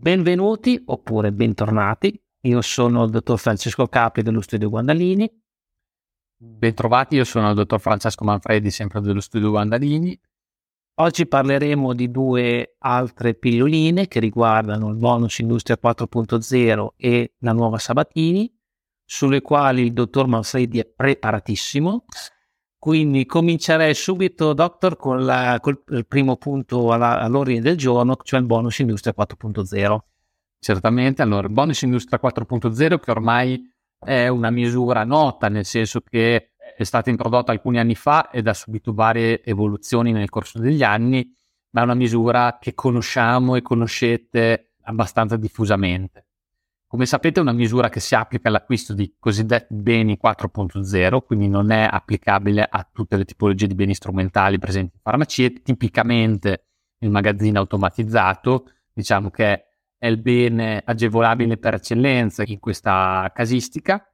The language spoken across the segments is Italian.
Benvenuti oppure bentornati. Io sono il dottor Francesco Capri dello studio Guandalini. Bentrovati, io sono il dottor Francesco Manfredi, sempre dello studio Guandalini. Oggi parleremo di due altre pilloline che riguardano il bonus Industria 4.0 e la nuova Sabatini, sulle quali il dottor Manfredi è preparatissimo. Quindi comincerei subito, Doctor, con, la, con il primo punto alla, all'ordine del giorno, cioè il bonus Industria 4.0. Certamente, allora il bonus Industria 4.0 che ormai è una misura nota, nel senso che è stata introdotta alcuni anni fa ed ha subito varie evoluzioni nel corso degli anni, ma è una misura che conosciamo e conoscete abbastanza diffusamente. Come sapete è una misura che si applica all'acquisto di cosiddetti beni 4.0, quindi non è applicabile a tutte le tipologie di beni strumentali presenti in farmacie, tipicamente il magazzino automatizzato, diciamo che è il bene agevolabile per eccellenza in questa casistica.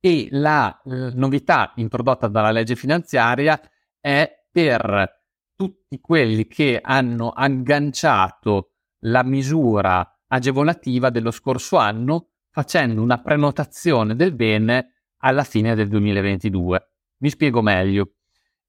E la eh, novità introdotta dalla legge finanziaria è per tutti quelli che hanno agganciato la misura agevolativa dello scorso anno facendo una prenotazione del bene alla fine del 2022. Mi spiego meglio.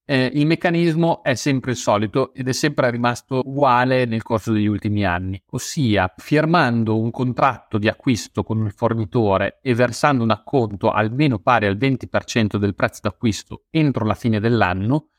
Eh, il meccanismo è sempre il solito ed è sempre rimasto uguale nel corso degli ultimi anni, ossia firmando un contratto di acquisto con il fornitore e versando un acconto almeno pari al 20% del prezzo d'acquisto entro la fine dell'anno,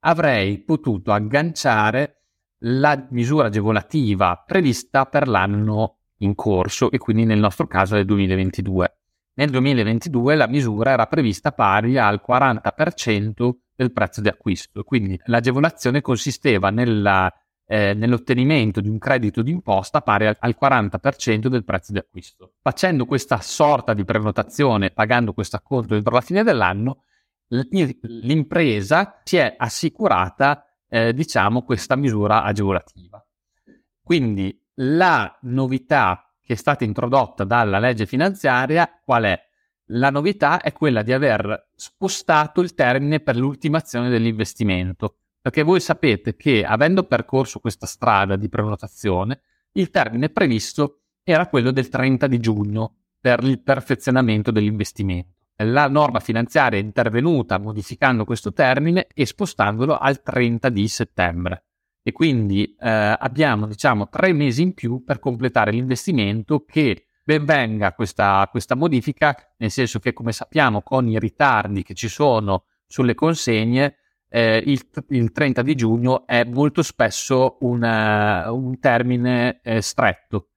avrei potuto agganciare la misura agevolativa prevista per l'anno in corso e quindi nel nostro caso nel 2022. Nel 2022 la misura era prevista pari al 40% del prezzo di acquisto, quindi l'agevolazione consisteva nella, eh, nell'ottenimento di un credito d'imposta pari al, al 40% del prezzo di acquisto. Facendo questa sorta di prenotazione, pagando questo acconto entro la fine dell'anno, l'impresa si è assicurata eh, diciamo, questa misura agevolativa. Quindi la novità che è stata introdotta dalla legge finanziaria qual è? La novità è quella di aver spostato il termine per l'ultimazione dell'investimento, perché voi sapete che avendo percorso questa strada di prenotazione, il termine previsto era quello del 30 di giugno per il perfezionamento dell'investimento la norma finanziaria è intervenuta modificando questo termine e spostandolo al 30 di settembre. E quindi eh, abbiamo, diciamo, tre mesi in più per completare l'investimento che ben venga questa, questa modifica, nel senso che, come sappiamo, con i ritardi che ci sono sulle consegne, eh, il, il, 30 di giugno è molto spesso una, un termine eh, stretto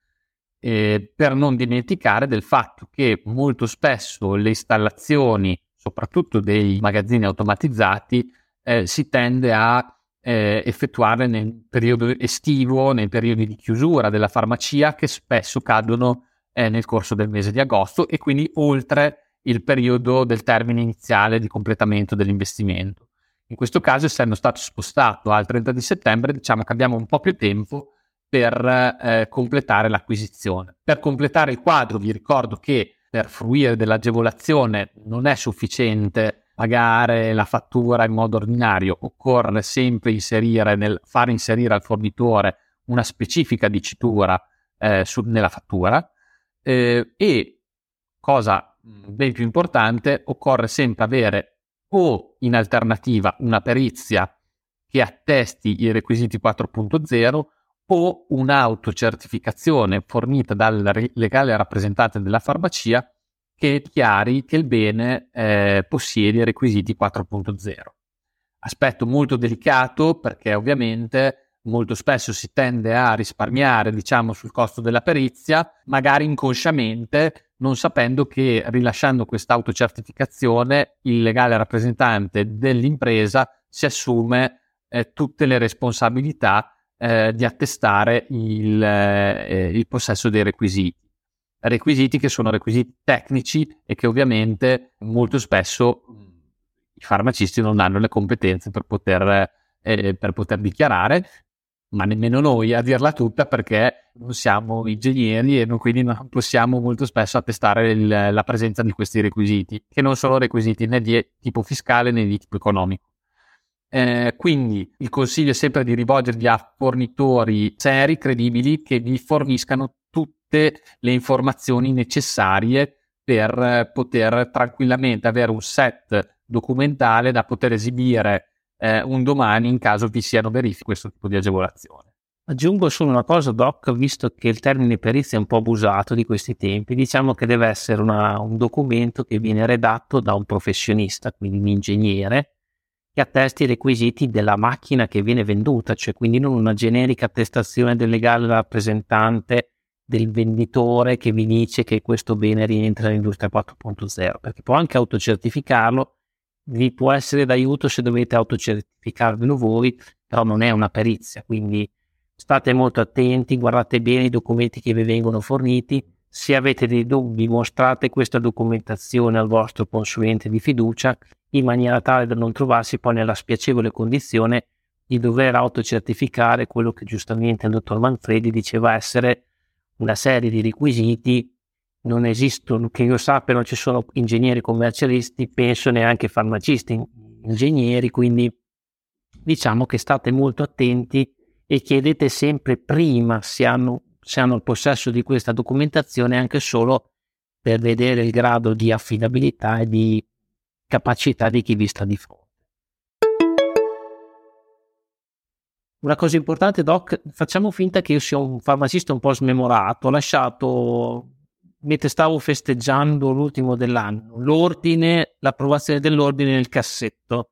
eh, per non dimenticare del fatto che molto spesso le installazioni, soprattutto dei magazzini automatizzati, eh, si tende a eh, effettuare nel periodo estivo, nei periodi di chiusura della farmacia che spesso cadono eh, nel corso del mese di agosto e quindi oltre il periodo del termine iniziale di completamento dell'investimento. In questo caso, essendo stato spostato al 30 di settembre, diciamo che abbiamo un po' più tempo per eh, completare l'acquisizione. Per completare il quadro vi ricordo che per fruire dell'agevolazione non è sufficiente pagare la fattura in modo ordinario, occorre sempre inserire nel, far inserire al fornitore una specifica dicitura eh, su, nella fattura eh, e, cosa ben più importante, occorre sempre avere o in alternativa una perizia che attesti i requisiti 4.0 o un'autocertificazione fornita dal legale rappresentante della farmacia che chiari che il bene eh, possiede i requisiti 4.0. Aspetto molto delicato perché ovviamente molto spesso si tende a risparmiare, diciamo, sul costo della perizia, magari inconsciamente, non sapendo che rilasciando questa autocertificazione il legale rappresentante dell'impresa si assume eh, tutte le responsabilità eh, di attestare il, eh, il, possesso dei requisiti. Requisiti che sono requisiti tecnici e che ovviamente molto spesso i farmacisti non hanno le competenze per poter, eh, per poter dichiarare, ma nemmeno noi a dirla tutta perché non siamo ingegneri e non, quindi non possiamo molto spesso attestare il, la presenza di questi requisiti, che non sono requisiti né di tipo fiscale né di tipo economico. Eh, quindi il consiglio è sempre di rivolgervi a fornitori seri, credibili, che vi forniscano tutte le informazioni necessarie per poter tranquillamente avere un set documentale da poter esibire eh, un domani in caso vi siano verifiche questo tipo di agevolazione. Aggiungo solo una cosa, Doc, visto che il termine perizia è un po' abusato di questi tempi, diciamo che deve essere una, un documento che viene redatto da un professionista, quindi un ingegnere, che attesti i requisiti della macchina che viene venduta, cioè quindi non una generica attestazione del legale rappresentante del venditore che vi dice che questo bene rientra nell'industria 4.0, perché può anche autocertificarlo, vi può essere d'aiuto se dovete autocertificarvelo voi, però non è una perizia, quindi state molto attenti, guardate bene i documenti che vi vengono forniti, se avete dei dubbi mostrate questa documentazione al vostro consulente di fiducia in maniera tale da non trovarsi poi nella spiacevole condizione di dover autocertificare quello che giustamente il dottor Manfredi diceva essere una serie di requisiti. Non esistono, che io sappia, non ci sono ingegneri commercialisti, penso neanche farmacisti, ingegneri, quindi diciamo che state molto attenti e chiedete sempre prima se hanno, se hanno il possesso di questa documentazione anche solo per vedere il grado di affidabilità e di capacità di chi vi sta di fronte. Una cosa importante, Doc, facciamo finta che io sia un farmacista un po' smemorato, ho lasciato mentre stavo festeggiando l'ultimo dell'anno, l'ordine, l'approvazione dell'ordine nel cassetto.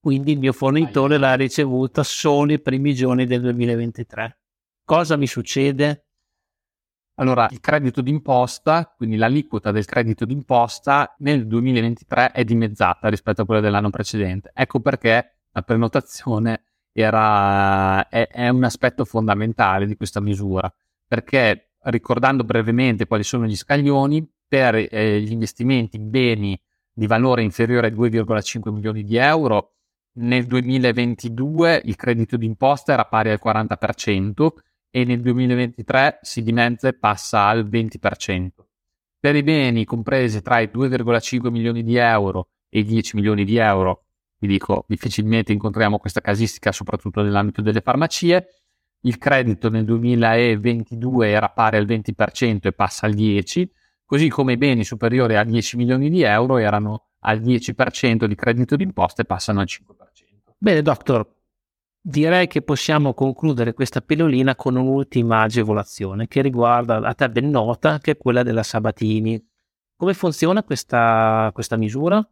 Quindi il mio fornitore l'ha ricevuta solo i primi giorni del 2023. Cosa mi succede? Allora, il credito d'imposta, quindi l'aliquota del credito d'imposta nel 2023 è dimezzata rispetto a quella dell'anno precedente. Ecco perché la prenotazione era, è, è un aspetto fondamentale di questa misura, perché ricordando brevemente quali sono gli scaglioni, per eh, gli investimenti in beni di valore inferiore ai 2,5 milioni di euro, nel 2022 il credito d'imposta era pari al 40% e nel 2023 si dimezza e passa al 20%. Per i beni compresi tra i 2,5 milioni di euro e i 10 milioni di euro, vi dico, difficilmente incontriamo questa casistica soprattutto nell'ambito delle farmacie, il credito nel 2022 era pari al 20% e passa al 10%, così come i beni superiori a 10 milioni di euro erano al 10% di credito d'imposta e passano al 5%. Bene, doctor, direi che possiamo concludere questa pillolina con un'ultima agevolazione che riguarda a te ben nota, che è quella della Sabatini. Come funziona questa, questa misura?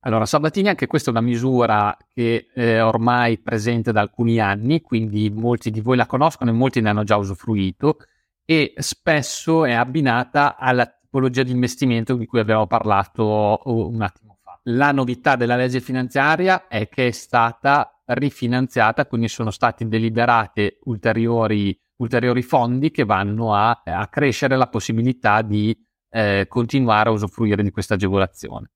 Allora, Sabatini, anche questa è una misura che è ormai presente da alcuni anni, quindi molti di voi la conoscono e molti ne hanno già usufruito e spesso è abbinata alla tipologia di investimento di cui abbiamo parlato un attimo. La novità della legge finanziaria è che è stata rifinanziata, quindi sono stati deliberate ulteriori, ulteriori fondi che vanno a, a, crescere la possibilità di eh, continuare a usufruire di questa agevolazione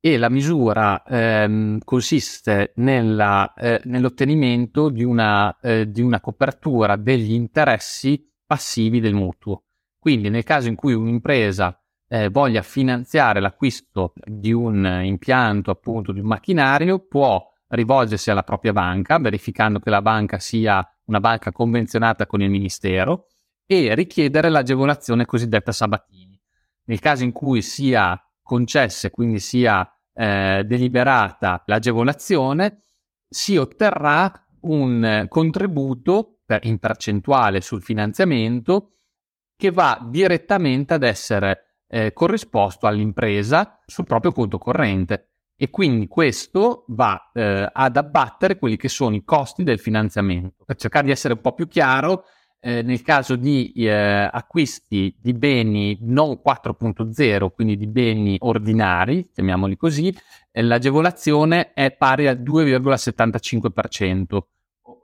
e la misura ehm, consiste nella, eh, nell'ottenimento di una, eh, di una, copertura degli interessi passivi del mutuo. Quindi nel caso in cui un'impresa eh, voglia finanziare l'acquisto di un impianto, appunto di un macchinario, può rivolgersi alla propria banca, verificando che la banca sia una banca convenzionata con il Ministero e richiedere l'agevolazione cosiddetta Sabatini. Nel caso in cui sia concesse, quindi sia eh, deliberata l'agevolazione, si otterrà un contributo per, in percentuale sul finanziamento che va direttamente ad essere eh, corrisposto all'impresa sul proprio conto corrente e quindi questo va eh, ad abbattere quelli che sono i costi del finanziamento. Per cercare di essere un po' più chiaro, eh, nel caso di eh, acquisti di beni non 4.0, quindi di beni ordinari, chiamiamoli così, eh, l'agevolazione è pari al 2,75%,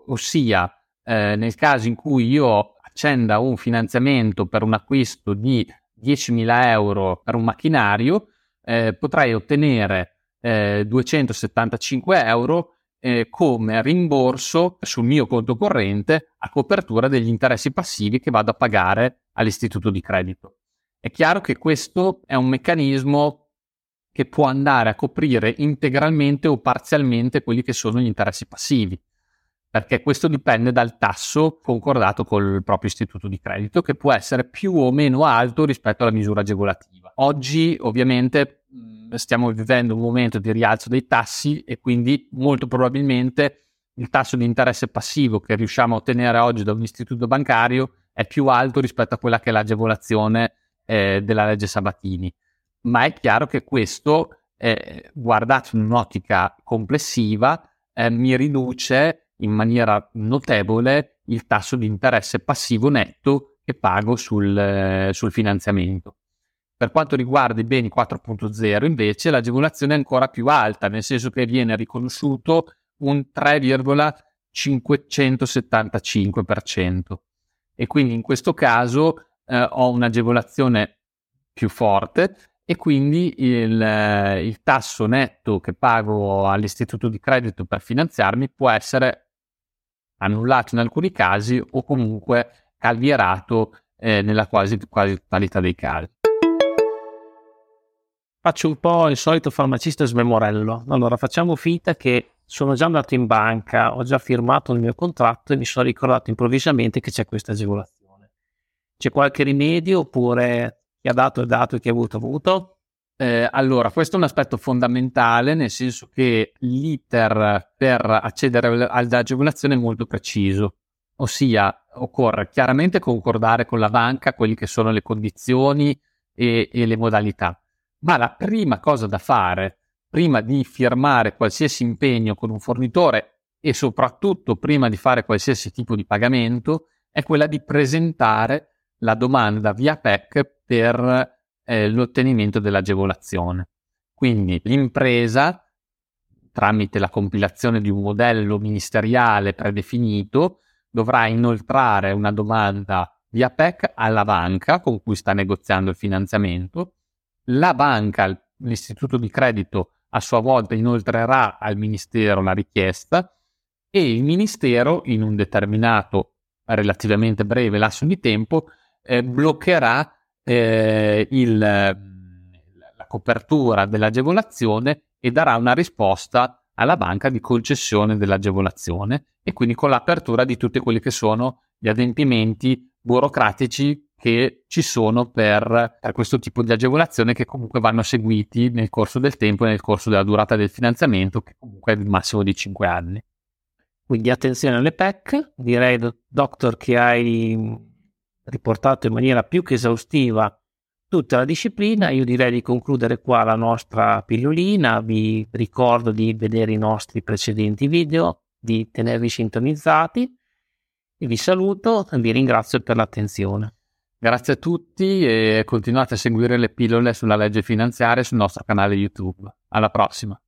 ossia eh, nel caso in cui io accenda un finanziamento per un acquisto di 10.000 euro per un macchinario, eh, potrei ottenere 275 eh, euro eh, come rimborso sul mio conto corrente a copertura degli interessi passivi che vado a pagare all'istituto di credito. È chiaro che questo è un meccanismo che può andare a coprire integralmente o parzialmente quelli che sono gli interessi passivi. Perché questo dipende dal tasso concordato col proprio istituto di credito, che può essere più o meno alto rispetto alla misura agevolativa. Oggi, ovviamente, stiamo vivendo un momento di rialzo dei tassi e quindi molto probabilmente il tasso di interesse passivo che riusciamo a ottenere oggi da un istituto bancario è più alto rispetto a quella che è l'agevolazione eh, della legge Sabatini. Ma è chiaro che questo, eh, guardato in un'ottica complessiva, eh, mi riduce in maniera notevole il tasso di interesse passivo netto che pago sul, eh, sul finanziamento. Per quanto riguarda i beni 4.0 invece l'agevolazione è ancora più alta, nel senso che viene riconosciuto un 3,575% e quindi in questo caso eh, ho un'agevolazione più forte e quindi il, eh, il tasso netto che pago all'istituto di credito per finanziarmi può essere annullato in alcuni casi o comunque calvierato eh, nella quasi, quasi totalità dei casi. Faccio un po' il solito farmacista smemorello. Allora, facciamo finta che sono già andato in banca, ho già firmato il mio contratto e mi sono ricordato improvvisamente che c'è questa agevolazione. C'è qualche rimedio oppure chi ha dato è dato e chi ha avuto ha avuto? Eh, allora, questo è un aspetto fondamentale, nel senso che l'iter per accedere all'agevolazione è molto preciso, ossia occorre chiaramente concordare con la banca quelle che sono le condizioni e, e le modalità. Ma la prima cosa da fare, prima di firmare qualsiasi impegno con un fornitore e soprattutto prima di fare qualsiasi tipo di pagamento, è quella di presentare la domanda via PEC per eh, l'ottenimento dell'agevolazione. Quindi l'impresa, tramite la compilazione di un modello ministeriale predefinito, dovrà inoltrare una domanda via PEC alla banca con cui sta negoziando il finanziamento. La banca, l'istituto di credito, a sua volta inoltrerà al Ministero la richiesta e il Ministero, in un determinato relativamente breve lasso di tempo, eh, bloccherà eh, il, la copertura dell'agevolazione e darà una risposta alla banca di concessione dell'agevolazione e quindi con l'apertura di tutti quelli che sono gli adempimenti burocratici che ci sono per, per, questo tipo di agevolazione che comunque vanno seguiti nel corso del tempo e nel corso della durata del finanziamento che comunque è il massimo di 5 anni. Quindi attenzione alle PEC, direi doctor che hai riportato in maniera più che esaustiva tutta la disciplina. Io direi di concludere qua la nostra pillolina. Vi ricordo di vedere i nostri precedenti video, di tenervi sintonizzati e vi saluto e vi ringrazio per l'attenzione. Grazie a tutti e continuate a seguire le pillole sulla legge finanziaria sul nostro canale YouTube. Alla prossima.